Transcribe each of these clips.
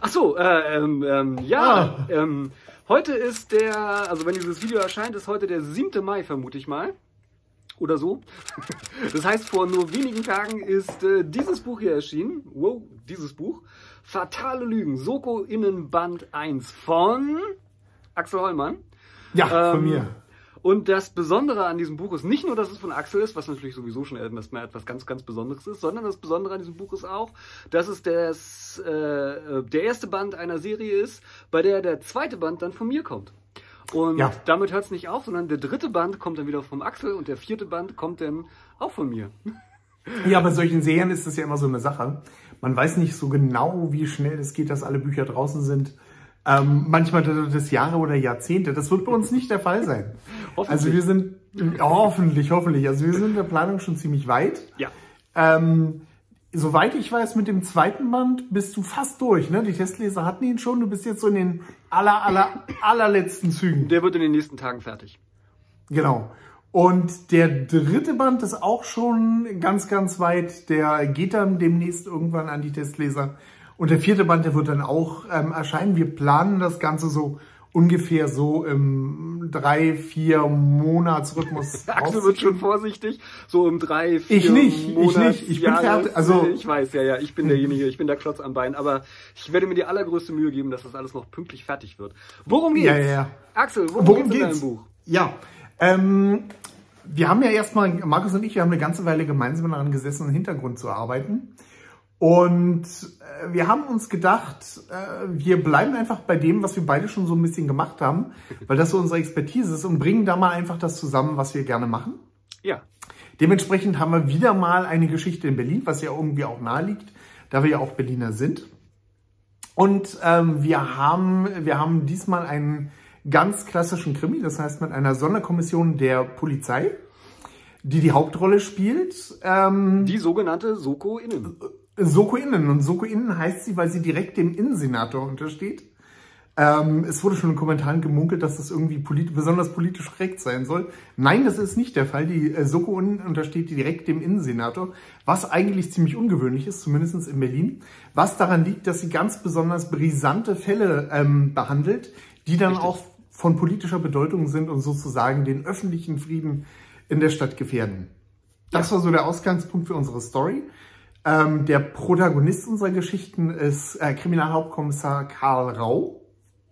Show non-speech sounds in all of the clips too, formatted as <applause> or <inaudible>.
Ach so, äh, ähm, ähm, ja, ah. ähm, heute ist der, also wenn dieses Video erscheint, ist heute der 7. Mai, vermute ich mal. Oder so. <laughs> Das heißt, vor nur wenigen Tagen ist äh, dieses Buch hier erschienen. Wow, dieses Buch. Fatale Lügen, Soko Innenband 1 von Axel Hollmann. Ja, von ähm, mir. Und das Besondere an diesem Buch ist nicht nur, dass es von Axel ist, was natürlich sowieso schon etwas ganz, ganz Besonderes ist, sondern das Besondere an diesem Buch ist auch, dass es das, äh, der erste Band einer Serie ist, bei der der zweite Band dann von mir kommt. Und ja. damit hört es nicht auf, sondern der dritte Band kommt dann wieder vom Axel und der vierte Band kommt dann auch von mir. <laughs> Ja, bei solchen Serien ist das ja immer so eine Sache. Man weiß nicht so genau, wie schnell es geht, dass alle Bücher draußen sind. Ähm, manchmal das Jahre oder Jahrzehnte. Das wird bei uns nicht der Fall sein. Also wir sind hoffentlich, hoffentlich. Also wir sind in der Planung schon ziemlich weit. Ja. Ähm, soweit ich weiß, mit dem zweiten Band bist du fast durch. Ne? Die Testleser hatten ihn schon. Du bist jetzt so in den aller, aller, allerletzten Zügen. Der wird in den nächsten Tagen fertig. Genau. Und der dritte Band ist auch schon ganz, ganz weit. Der geht dann demnächst irgendwann an die Testleser. Und der vierte Band, der wird dann auch ähm, erscheinen. Wir planen das Ganze so ungefähr so im drei, vier Monatsrhythmus. <laughs> Axel wird schon vorsichtig, so im drei, vier Ich nicht, Monats, ich nicht, ich bin fertig. Also ich weiß, ja, ja, ich bin derjenige, ich bin der Klotz am Bein, aber ich werde mir die allergrößte Mühe geben, dass das alles noch pünktlich fertig wird. Worum geht's? Ja, ja, ja. Axel, worum, worum geht's in deinem Buch? Ja, ähm, wir haben ja erstmal, Markus und ich, wir haben eine ganze Weile gemeinsam daran gesessen, einen Hintergrund zu arbeiten. Und äh, wir haben uns gedacht, äh, wir bleiben einfach bei dem, was wir beide schon so ein bisschen gemacht haben, weil das so unsere Expertise ist und bringen da mal einfach das zusammen, was wir gerne machen. Ja. Dementsprechend haben wir wieder mal eine Geschichte in Berlin, was ja irgendwie auch nahe liegt, da wir ja auch Berliner sind. Und ähm, wir, haben, wir haben diesmal einen ganz klassischen Krimi, das heißt mit einer Sonderkommission der Polizei, die die Hauptrolle spielt. Ähm, die sogenannte Soko Innen. Soko Innen. Und Soko Innen heißt sie, weil sie direkt dem Innensenator untersteht. Ähm, es wurde schon in Kommentaren gemunkelt, dass das irgendwie polit besonders politisch korrekt sein soll. Nein, das ist nicht der Fall. Die äh, Soko Innen untersteht direkt dem Innensenator, was eigentlich ziemlich ungewöhnlich ist, zumindest in Berlin. Was daran liegt, dass sie ganz besonders brisante Fälle ähm, behandelt, die dann Richtig. auch von politischer Bedeutung sind und sozusagen den öffentlichen Frieden in der Stadt gefährden. Das war so der Ausgangspunkt für unsere Story. Ähm, der Protagonist unserer Geschichten ist äh, Kriminalhauptkommissar Karl Rau.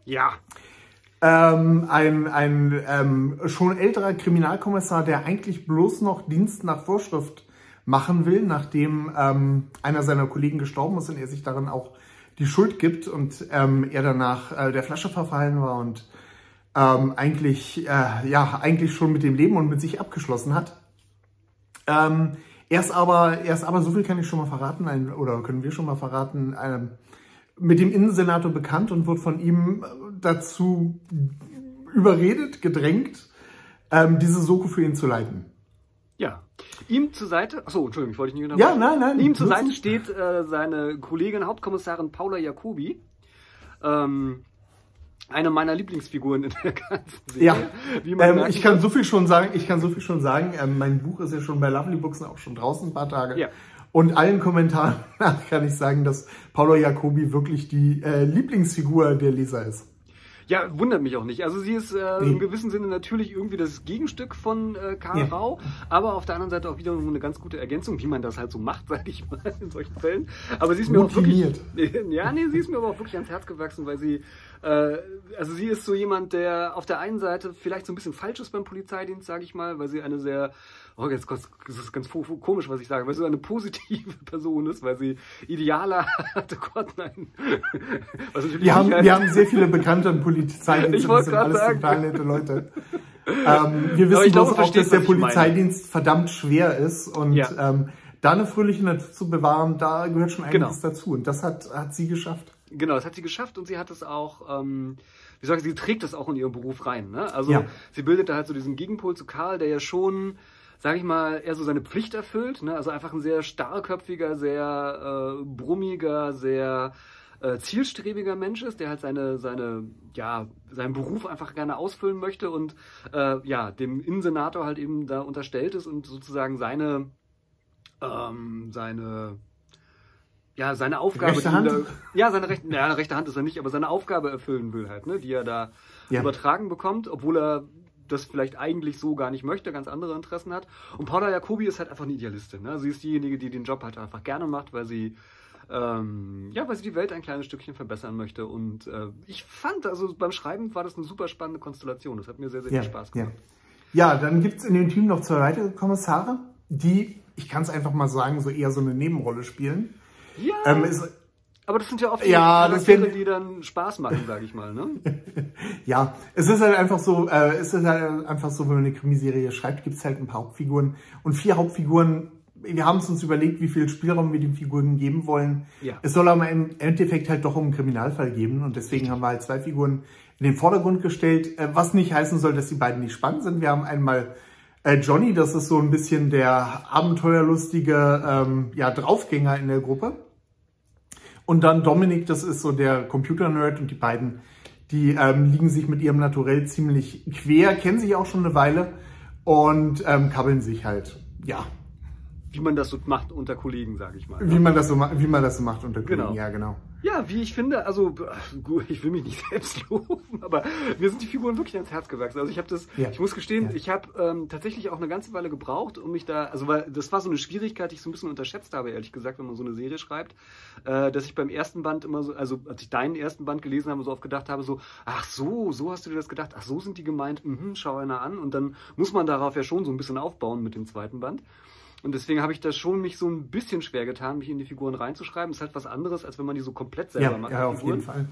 Ja. Ähm, ein ein ähm, schon älterer Kriminalkommissar, der eigentlich bloß noch Dienst nach Vorschrift machen will, nachdem ähm, einer seiner Kollegen gestorben ist und er sich darin auch die Schuld gibt und ähm, er danach äh, der Flasche verfallen war und ähm, eigentlich, äh, ja, eigentlich schon mit dem Leben und mit sich abgeschlossen hat. Ähm, Erst aber, erst aber, so viel kann ich schon mal verraten, ein, oder können wir schon mal verraten, ähm, mit dem Innensenator bekannt und wird von ihm dazu überredet, gedrängt, ähm, diese Soko für ihn zu leiten. Ja. Ihm zur Seite, achso, Entschuldigung, ich wollte nicht genau. Ja, nein, nein. Ihm zur Seite steht äh, seine Kollegin, Hauptkommissarin Paula Jacobi. Ähm, eine meiner Lieblingsfiguren in der <laughs> ganzen Serie. Ja, ähm, ich kann so viel schon sagen, ich kann so viel schon sagen, ähm, mein Buch ist ja schon bei Lovely Books auch schon draußen ein paar Tage. Ja. Und allen Kommentaren <laughs> nach kann ich sagen, dass Paolo Jacobi wirklich die äh, Lieblingsfigur der Leser ist. Ja, wundert mich auch nicht. Also sie ist äh, nee. im gewissen Sinne natürlich irgendwie das Gegenstück von äh, Karl ja. Rau, aber auf der anderen Seite auch wieder eine ganz gute Ergänzung, wie man das halt so macht, <laughs> sage ich mal, in solchen Fällen. Aber sie ist mir Motiviert. auch wirklich, ja, nee, sie ist mir aber auch wirklich ans Herz gewachsen, weil sie, also sie ist so jemand, der auf der einen Seite vielleicht so ein bisschen falsch ist beim Polizeidienst, sage ich mal, weil sie eine sehr oh, jetzt das ist ganz komisch, was ich sage, weil sie eine positive <laughs> Person ist, weil sie Ideale hat. Oh Gott, nein. wir, haben, wir haben sehr viele bekannte Polizeidienste, ich das sind alles sagen. total nette Leute. ähm, wir wissen bloß auch, dass der Polizeidienst verdammt schwer ist und ja. ähm, da eine fröhliche Natur zu bewahren, da gehört schon einiges genau. dazu. Und das hat, hat sie geschafft. Genau, das hat sie geschafft und sie hat es auch, ähm, wie soll ich, sie trägt es auch in ihren Beruf rein. Ne? Also ja. sie bildet da halt so diesen Gegenpol zu Karl, der ja schon sage ich mal, er so seine Pflicht erfüllt. Ne? Also einfach ein sehr starrköpfiger, sehr äh, brummiger, sehr äh, zielstrebiger Mensch ist, der halt seine, seine, ja, seinen Beruf einfach gerne ausfüllen möchte und äh, ja, dem Innensenator halt eben da unterstellt ist und sozusagen seine, ähm, seine ja, seine Aufgabe. Rechte Hand? Da, ja, seine rechte, ja, rechte Hand ist er nicht, aber seine Aufgabe erfüllen will halt, ne, die er da ja. übertragen bekommt, obwohl er das vielleicht eigentlich so gar nicht möchte, ganz andere Interessen hat. Und Paula Jacobi ist halt einfach eine Idealistin. Ne? Sie ist diejenige, die den Job halt einfach gerne macht, weil sie ähm, ja, weil sie die Welt ein kleines Stückchen verbessern möchte. Und äh, ich fand, also beim Schreiben war das eine super spannende Konstellation. Das hat mir sehr, sehr ja, viel Spaß gemacht. Ja, ja dann gibt es in dem Team noch zwei weitere Kommissare, die, ich kann es einfach mal sagen, so eher so eine Nebenrolle spielen. Ja. Ähm, ist, aber das sind ja oft die ja, Charaktere, die dann Spaß machen, sage ich mal. Ne? <laughs> ja, es ist halt einfach so, äh, es ist halt einfach so, wenn man eine Krimiserie schreibt, gibt es halt ein paar Hauptfiguren. Und vier Hauptfiguren, wir haben es uns überlegt, wie viel Spielraum wir den Figuren geben wollen. Ja. Es soll aber im Endeffekt halt doch um einen Kriminalfall geben. Und deswegen haben wir halt zwei Figuren in den Vordergrund gestellt, äh, was nicht heißen soll, dass die beiden nicht spannend sind. Wir haben einmal äh, Johnny, das ist so ein bisschen der abenteuerlustige ähm, ja, Draufgänger in der Gruppe. Und dann Dominik, das ist so der Computer-Nerd und die beiden, die ähm, liegen sich mit ihrem Naturell ziemlich quer, kennen sich auch schon eine Weile und ähm, kabbeln sich halt, ja. Wie man das so macht unter Kollegen, sage ich mal. Wie man das so, wie man das so macht unter Kollegen, genau. ja genau. Ja, wie ich finde, also gut, ich will mich nicht <laughs> selbst loben, aber mir sind die Figuren wirklich ans Herz gewachsen. Also ich habe das, ja. ich muss gestehen, ja. ich habe ähm, tatsächlich auch eine ganze Weile gebraucht, um mich da, also weil das war so eine Schwierigkeit, die ich so ein bisschen unterschätzt habe, ehrlich gesagt, wenn man so eine Serie schreibt, äh, dass ich beim ersten Band immer so, also als ich deinen ersten Band gelesen habe, so oft gedacht habe, so, ach so, so hast du dir das gedacht, ach so sind die gemeint, mhm, schau einer an und dann muss man darauf ja schon so ein bisschen aufbauen mit dem zweiten Band. Und deswegen habe ich das schon mich so ein bisschen schwer getan, mich in die Figuren reinzuschreiben. Das ist halt was anderes, als wenn man die so komplett selber ja, macht. Ja, auf jeden Fall.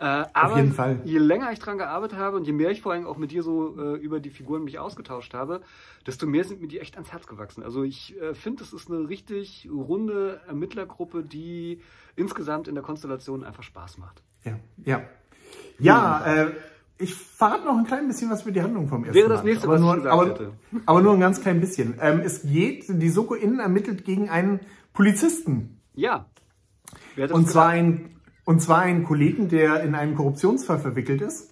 Äh, aber je länger ich dran gearbeitet habe und je mehr ich vor allem auch mit dir so äh, über die Figuren mich ausgetauscht habe, desto mehr sind mir die echt ans Herz gewachsen. Also ich äh, finde, es ist eine richtig runde Ermittlergruppe, die insgesamt in der Konstellation einfach Spaß macht. Ja, ja. Ja, äh, ich verrate noch ein klein bisschen was für die Handlung vom ersten Wäre das nächste, aber was nur, ich aber, hätte. aber nur ein ganz klein bisschen. Ähm, es geht, die Soko Innen ermittelt gegen einen Polizisten. Ja. Und zwar, ein, und zwar einen Kollegen, der in einen Korruptionsfall verwickelt ist.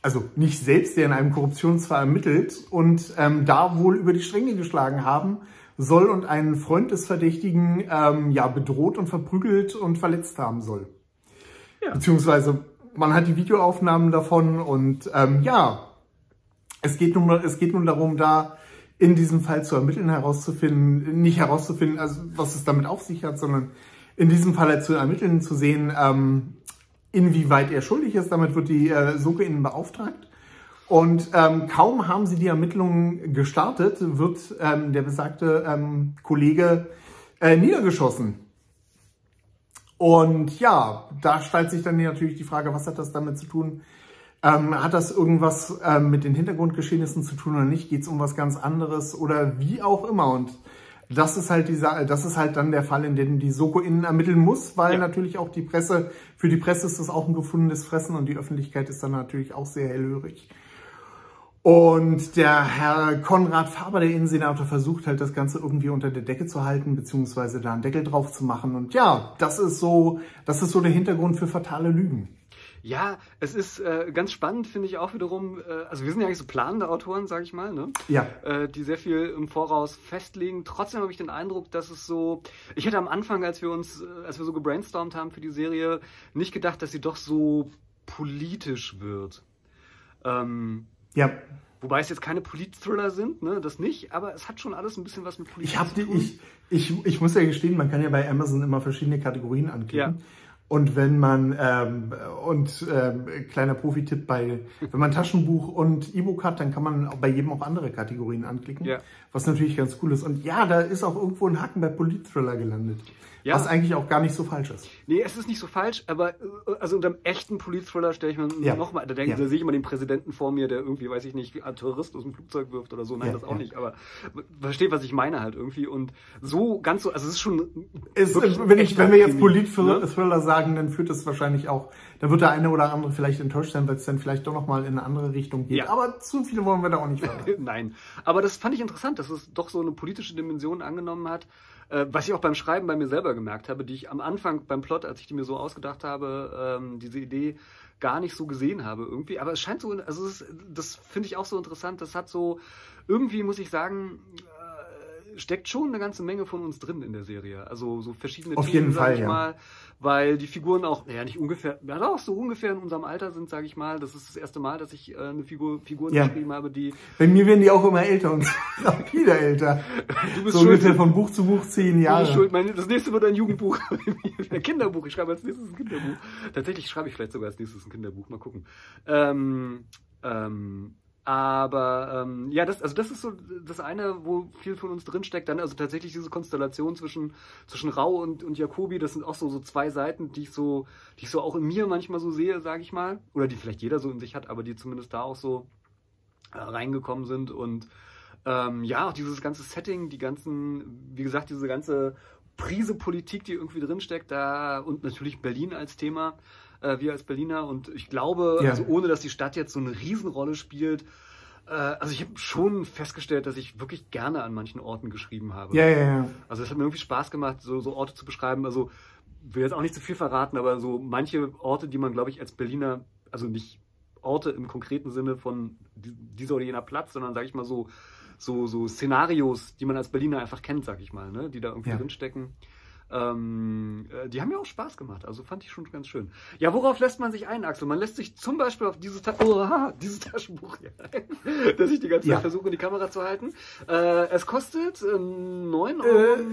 Also nicht selbst, der in einem Korruptionsfall ermittelt und ähm, da wohl über die Stränge geschlagen haben soll und einen Freund des Verdächtigen ähm, ja bedroht und verprügelt und verletzt haben soll. Ja. Beziehungsweise man hat die Videoaufnahmen davon und ähm, ja, es geht, nun, es geht nun darum, da in diesem Fall zu ermitteln, herauszufinden, nicht herauszufinden, also was es damit auf sich hat, sondern in diesem Fall zu ermitteln, zu sehen, ähm, inwieweit er schuldig ist. Damit wird die äh, Suche innen beauftragt. Und ähm, kaum haben sie die Ermittlungen gestartet, wird ähm, der besagte ähm, Kollege äh, niedergeschossen. Und ja, da stellt sich dann natürlich die Frage, was hat das damit zu tun? Ähm, hat das irgendwas ähm, mit den Hintergrundgeschehnissen zu tun oder nicht? Geht es um was ganz anderes oder wie auch immer? Und das ist halt dieser, das ist halt dann der Fall, in dem die Soko innen ermitteln muss, weil ja. natürlich auch die Presse, für die Presse ist das auch ein gefundenes Fressen und die Öffentlichkeit ist dann natürlich auch sehr hellhörig. Und der Herr Konrad Faber, der Innensenator, versucht halt das Ganze irgendwie unter der Decke zu halten, beziehungsweise da einen Deckel drauf zu machen. Und ja, das ist so, das ist so der Hintergrund für fatale Lügen. Ja, es ist äh, ganz spannend, finde ich auch wiederum. Äh, also wir sind ja eigentlich so planende Autoren, sage ich mal, ne? Ja. Äh, die sehr viel im Voraus festlegen. Trotzdem habe ich den Eindruck, dass es so. Ich hätte am Anfang, als wir uns, äh, als wir so gebrainstormt haben für die Serie, nicht gedacht, dass sie doch so politisch wird. Ähm, ja. Wobei es jetzt keine Polit-Thriller sind, ne, das nicht, aber es hat schon alles ein bisschen was mit Politik ich hab zu tun. Ich, ich, ich muss ja gestehen, man kann ja bei Amazon immer verschiedene Kategorien anklicken. Ja. Und wenn man, ähm, und ähm, kleiner Profi-Tipp bei, wenn man Taschenbuch und E-Book hat, dann kann man bei jedem auch andere Kategorien anklicken, ja. was natürlich ganz cool ist. Und ja, da ist auch irgendwo ein Haken bei Polit-Thriller gelandet. Ja. Was eigentlich auch gar nicht so falsch ist. Nee, es ist nicht so falsch, aber äh, also unter einem echten Polit-Thriller stelle ich mir ja. nochmal, da, denke, ja. da sehe ich immer den Präsidenten vor mir, der irgendwie, weiß ich nicht, einen Terrorist aus dem Flugzeug wirft oder so. Nein, ja, das auch nicht, aber versteht, was ich meine halt irgendwie. Und so ganz so, also es ist schon. Es, wenn, ich, wenn wir jetzt Polit-Thriller ne? sagen, dann führt es wahrscheinlich auch, da wird der eine oder andere vielleicht enttäuscht sein, weil es dann vielleicht doch nochmal in eine andere Richtung geht. Ja. Aber zu viel wollen wir da auch nicht. <laughs> Nein, aber das fand ich interessant, dass es doch so eine politische Dimension angenommen hat. Äh, was ich auch beim Schreiben bei mir selber gemerkt habe, die ich am Anfang beim Plot, als ich die mir so ausgedacht habe, ähm, diese Idee gar nicht so gesehen habe irgendwie. Aber es scheint so, also ist, das finde ich auch so interessant. Das hat so, irgendwie muss ich sagen, steckt schon eine ganze Menge von uns drin in der Serie. Also so verschiedene Auf jeden Fall, ich ja. mal, weil die Figuren auch, naja, nicht ungefähr, ja doch, so ungefähr in unserem Alter sind, sage ich mal. Das ist das erste Mal, dass ich äh, eine Figur, Figuren Ja. geschrieben habe, die Bei mir werden die auch immer älter und <laughs> auch wieder älter. Du bist so schuld. ungefähr von Buch zu Buch zehn Du Jahre. bist schuld. Mein, das nächste wird ein Jugendbuch. <laughs> ein Kinderbuch. Ich schreibe als nächstes ein Kinderbuch. Tatsächlich schreibe ich vielleicht sogar als nächstes ein Kinderbuch. Mal gucken. Ähm, ähm, aber ähm, ja, das, also das ist so das eine, wo viel von uns drinsteckt. Dann also tatsächlich diese Konstellation zwischen, zwischen Rau und, und Jacobi, das sind auch so, so zwei Seiten, die ich so, die ich so auch in mir manchmal so sehe, sage ich mal. Oder die vielleicht jeder so in sich hat, aber die zumindest da auch so äh, reingekommen sind. Und ähm, ja, auch dieses ganze Setting, die ganzen, wie gesagt, diese ganze Prise Politik, die irgendwie drinsteckt, da und natürlich Berlin als Thema, äh, wir als Berliner. Und ich glaube, Ja. also ohne dass die Stadt jetzt so eine Riesenrolle spielt, äh, also ich habe schon festgestellt, dass ich wirklich gerne an manchen Orten geschrieben habe. Ja, ja, ja. Also es hat mir irgendwie Spaß gemacht, so, so Orte zu beschreiben. Also will jetzt auch nicht zu viel verraten, aber so manche Orte, die man, glaube ich, als Berliner, also nicht Orte im konkreten Sinne von di- dieser oder jener Platz, sondern sage ich mal so, so, so Szenarios, die man als Berliner einfach kennt, sag ich mal, ne? die da irgendwie Ja. drinstecken. Ähm, äh, die haben mir auch Spaß gemacht, also fand ich schon ganz schön. Ja, worauf lässt man sich ein, Axel? Man lässt sich zum Beispiel auf dieses, Ta Oha, dieses Taschenbuch hier ein, <laughs> das ich die ganze Zeit Ja. versuche, in die Kamera zu halten. Äh, es kostet äh, 9 Euro.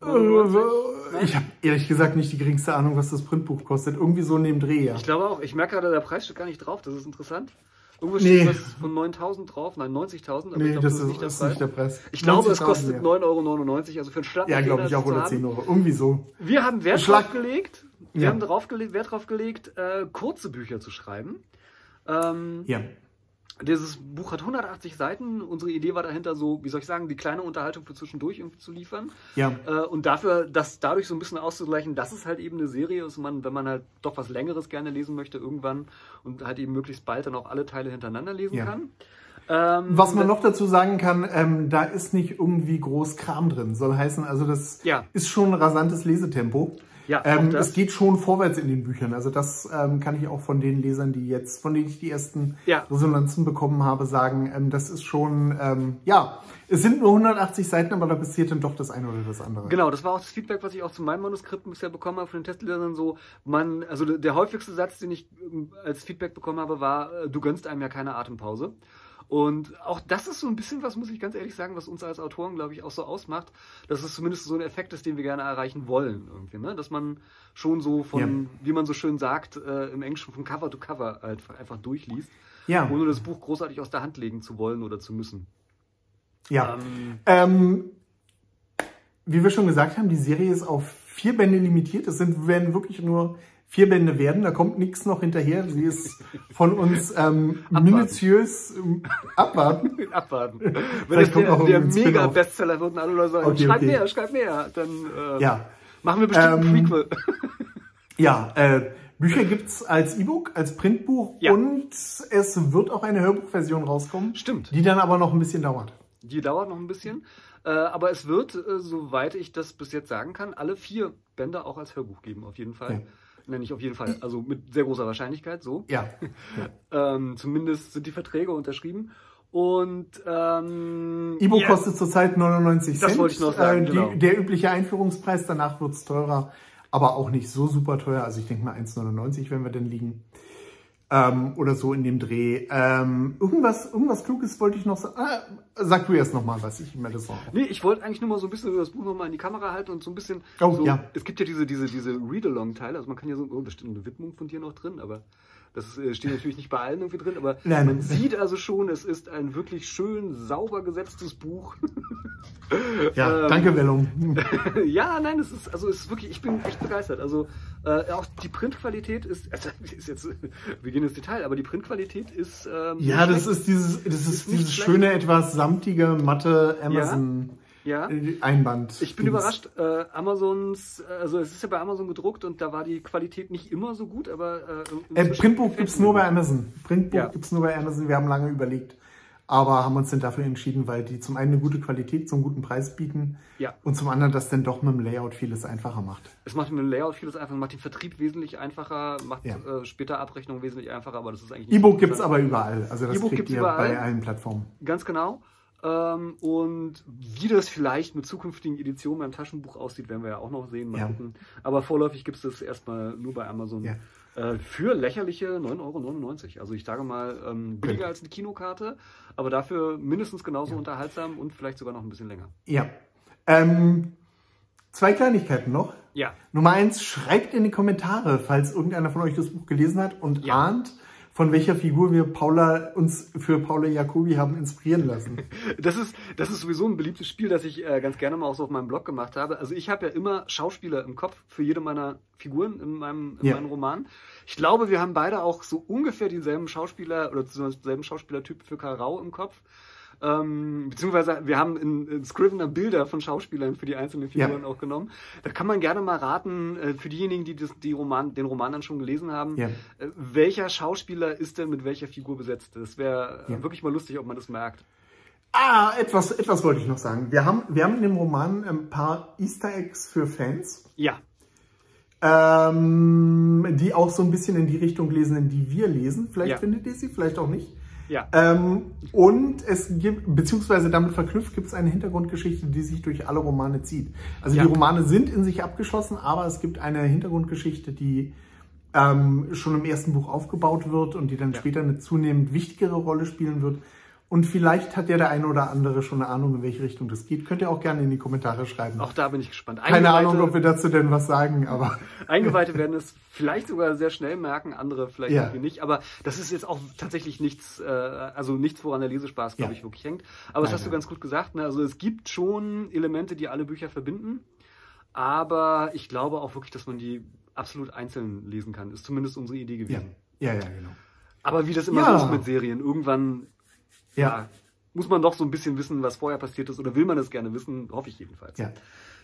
Äh, Ich habe ehrlich gesagt nicht die geringste Ahnung, was das Printbuch kostet. Irgendwie so neben Dreh, ja. Ich glaube auch, ich merke gerade, der Preis steht gar nicht drauf, das ist interessant. Irgendwo Nee. steht was von 9000 drauf, nein, 90.000, aber Nee, ich glaube, das ist, ist nicht der Preis. Ich glaube, es 90.000, kostet ja. 9,99 Euro, also für einen Start. Ja, glaube ich auch, oder 10 Euro. Irgendwie so. Wir haben Wert Schlag- drauf gelegt, wir Ja. haben drauf gelegt, Wert drauf gelegt, äh, kurze Bücher zu schreiben. Ähm, Ja. Dieses Buch hat 180 Seiten. Unsere Idee war dahinter so, wie soll ich sagen, die kleine Unterhaltung für zwischendurch irgendwie zu liefern. Ja. Äh, und dafür, das dadurch so ein bisschen auszugleichen, dass es halt eben eine Serie ist, man, wenn man halt doch was Längeres gerne lesen möchte irgendwann und halt eben möglichst bald dann auch alle Teile hintereinander lesen Ja. kann. Ähm, Was man noch dazu sagen kann, ähm, da ist nicht irgendwie groß Kram drin. Soll heißen, also das Ja. ist schon ein rasantes Lesetempo. Ja, ähm, es geht schon vorwärts in den Büchern. Also das ähm, kann ich auch von den Lesern, die jetzt, von denen ich die ersten Ja. Resonanzen bekommen habe, sagen. Ähm, das ist schon, ähm, ja, es sind nur 180 Seiten, aber da passiert dann doch das eine oder das andere. Genau, das war auch das Feedback, was ich auch zu meinen Manuskripten bisher bekommen habe von den Testlesern. So, man, also der, der häufigste Satz, den ich ähm, als Feedback bekommen habe, war: äh, Du gönnst einem ja keine Atempause. Und auch das ist so ein bisschen was, muss ich ganz ehrlich sagen, was uns als Autoren, glaube ich, auch so ausmacht, dass es zumindest so ein Effekt ist, den wir gerne erreichen wollen. Irgendwie, ne? Dass man schon so von, Ja. wie man so schön sagt, äh, im Englischen von Cover to Cover halt einfach durchliest, Ja, ohne das Buch großartig aus der Hand legen zu wollen oder zu müssen. ja. Ähm, Ähm, wie wir schon gesagt haben, die Serie ist auf vier Bände limitiert. Es sind, werden wirklich nur vier Bände werden. Da kommt nichts noch hinterher. Sie ist von uns ähm, minutiös ähm, abwarten. <laughs> Abwarten. Wenn Vielleicht das kommt der, auch der. Mega-Bestseller wird alle Leute sagen, Okay, schreib okay. mehr, schreib mehr, dann äh, Ja, machen wir bestimmt Ähm, ein Prequel. <laughs> ja. Äh, Bücher gibt's als E-Book, als Printbuch Ja. und es wird auch eine Hörbuchversion rauskommen, Stimmt. die dann aber noch ein bisschen dauert. Die dauert noch ein bisschen. Äh, aber es wird, äh, soweit ich das bis jetzt sagen kann, alle vier Bände auch als Hörbuch geben, auf jeden Fall. Ja. Nein, nicht auf jeden Fall. Also mit sehr großer Wahrscheinlichkeit, so. Ja, <laughs> Ähm, zumindest sind die Verträge unterschrieben. Und ähm, E-Book ja, kostet zurzeit 99 Das Cent. wollte ich noch sagen, Äh, die, genau. Der übliche Einführungspreis, danach wird's teurer, aber auch nicht so super teuer. Also ich denke mal 1,99, wenn wir denn liegen. Ähm, oder so in dem Dreh. Ähm, irgendwas, irgendwas Kluges wollte ich noch sagen. Ah, sag du erst nochmal, was ich mir das auch. Nee, ich wollte eigentlich nur mal so ein bisschen das Buch nochmal in die Kamera halten und so ein bisschen. Oh, so, ja. Es gibt ja diese, diese, diese Read-Along-Teile, also man kann ja so, oh, da steht eine Widmung von dir noch drin, aber das äh, steht natürlich nicht bei allen irgendwie drin, aber Nein. man sieht also schon, es ist ein wirklich schön sauber gesetztes Buch. <laughs> Ja, Ähm, danke, Vellum. <laughs> ja, nein, es ist, also es ist wirklich, ich bin echt begeistert. Also äh, auch die Printqualität ist, <laughs> also ist jetzt, wir gehen ins Detail, aber die Printqualität ist. Ähm, Ja, das schlecht. ist dieses, das ist Ist dieses schöne, etwas samtige, matte Amazon Ja. Äh, Einband. Ich bin überrascht. Äh, Amazons, also es ist ja bei Amazon gedruckt und da war die Qualität nicht immer so gut, aber äh, Äh, Printbuch gibt's mir. nur bei Amazon. Printbuch Ja. gibt's nur bei Amazon. Wir haben lange überlegt, aber haben uns dann dafür entschieden, weil die zum einen eine gute Qualität zum guten Preis bieten Ja. und zum anderen das dann doch mit dem Layout vieles einfacher macht. Es macht mit dem Layout vieles einfacher, macht den Vertrieb wesentlich einfacher, macht Ja. äh, später Abrechnung wesentlich einfacher, aber das ist eigentlich E-Book gibt's interessant. aber überall. Also das E-Book kriegt ihr überall. bei allen Plattformen. Ganz genau. Ähm, und wie das vielleicht mit zukünftigen Editionen beim Taschenbuch aussieht, werden wir ja auch noch sehen. Mal Ja. gucken. Aber vorläufig gibt es das erstmal nur bei Amazon. Ja. Äh, für lächerliche 9,99 Euro. Also ich sage mal, ähm, billiger als eine Kinokarte, aber dafür mindestens genauso unterhaltsam und vielleicht sogar noch ein bisschen länger. Ja. Ähm, zwei Kleinigkeiten noch. Ja. Nummer eins, schreibt in die Kommentare, falls irgendeiner von euch das Buch gelesen hat und Ja. ahnt, von welcher Figur wir Paula uns für Paula Jacobi haben inspirieren lassen. <laughs> Das ist, das ist sowieso ein beliebtes Spiel, das ich äh, ganz gerne mal auch so auf meinem Blog gemacht habe. Also ich habe ja immer Schauspieler im Kopf für jede meiner Figuren in meinem, in Ja. meinem Roman. Ich glaube, wir haben beide auch so ungefähr denselben Schauspieler oder zumindest denselben Schauspielertyp für Karl Rau im Kopf. Ähm, beziehungsweise wir haben in, in Scrivener Bilder von Schauspielern für die einzelnen Ja. Figuren auch genommen. Da kann man gerne mal raten, äh, für diejenigen, die das, die Roman, den Roman dann schon gelesen haben, Ja. äh, welcher Schauspieler ist denn mit welcher Figur besetzt? Das wäre äh, Ja. wirklich mal lustig, ob man das merkt. Ah, etwas, etwas wollte ich noch sagen. Wir haben, wir haben in dem Roman ein paar Easter Eggs für Fans, Ja, ähm, die auch so ein bisschen in die Richtung lesen, in die wir lesen. Vielleicht Ja. findet ihr sie, vielleicht auch nicht. Ja. Ähm, und es gibt, beziehungsweise damit verknüpft, gibt es eine Hintergrundgeschichte, die sich durch alle Romane zieht. Also Ja. die Romane sind in sich abgeschlossen, aber es gibt eine Hintergrundgeschichte, die ähm, schon im ersten Buch aufgebaut wird und die dann Ja. später eine zunehmend wichtigere Rolle spielen wird. Und vielleicht hat ja der eine oder andere schon eine Ahnung, in welche Richtung das geht. Könnt ihr auch gerne in die Kommentare schreiben. Auch da bin ich gespannt. Keine Ahnung, ob wir Eingeweihte, dazu denn was sagen, aber Eingeweihte werden es vielleicht sogar sehr schnell merken, andere vielleicht Ja. irgendwie nicht. Aber das ist jetzt auch tatsächlich nichts, äh, also nichts, woran der Lesespaß, glaube Ja. ich, wirklich hängt. Aber das Nein, hast du nein. ganz gut gesagt. Ne? Also es gibt schon Elemente, die alle Bücher verbinden. Aber ich glaube auch wirklich, dass man die absolut einzeln lesen kann. Ist zumindest unsere Idee ja, gewesen. ja, ja, genau. Aber wie das immer Ja. so ist mit Serien, irgendwann Ja, muss man doch so ein bisschen wissen, was vorher passiert ist. Oder will man es gerne wissen? Hoffe ich jedenfalls. ja.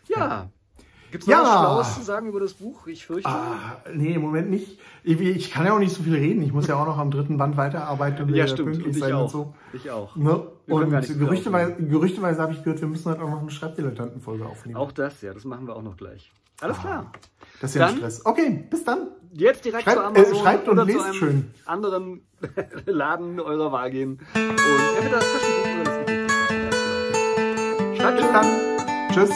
Ja. Gibt es noch Ja. was Schlaues zu sagen über das Buch? Ich fürchte. Ah, nee, im Moment nicht. Ich, ich kann ja auch nicht so viel reden. Ich muss ja auch noch am dritten Band weiterarbeiten und ja, stimmt. Und ich auch. und so. Ich auch. Ne? Und gerüchteweise, gerüchteweise habe ich gehört, wir müssen halt auch noch eine Schreibdilettantenfolge aufnehmen. Auch das, ja, das machen wir auch noch gleich. Alles klar. das ist ja ein Stress. Okay, bis dann. Jetzt direkt Schreibt- zu Amazon äh, schreibt und oder zu lest einem schön. anderen <laughs> Laden eurer Wahl gehen. Und entweder das Taschenbuch oder das. Schreibt bis dann. Tschüss.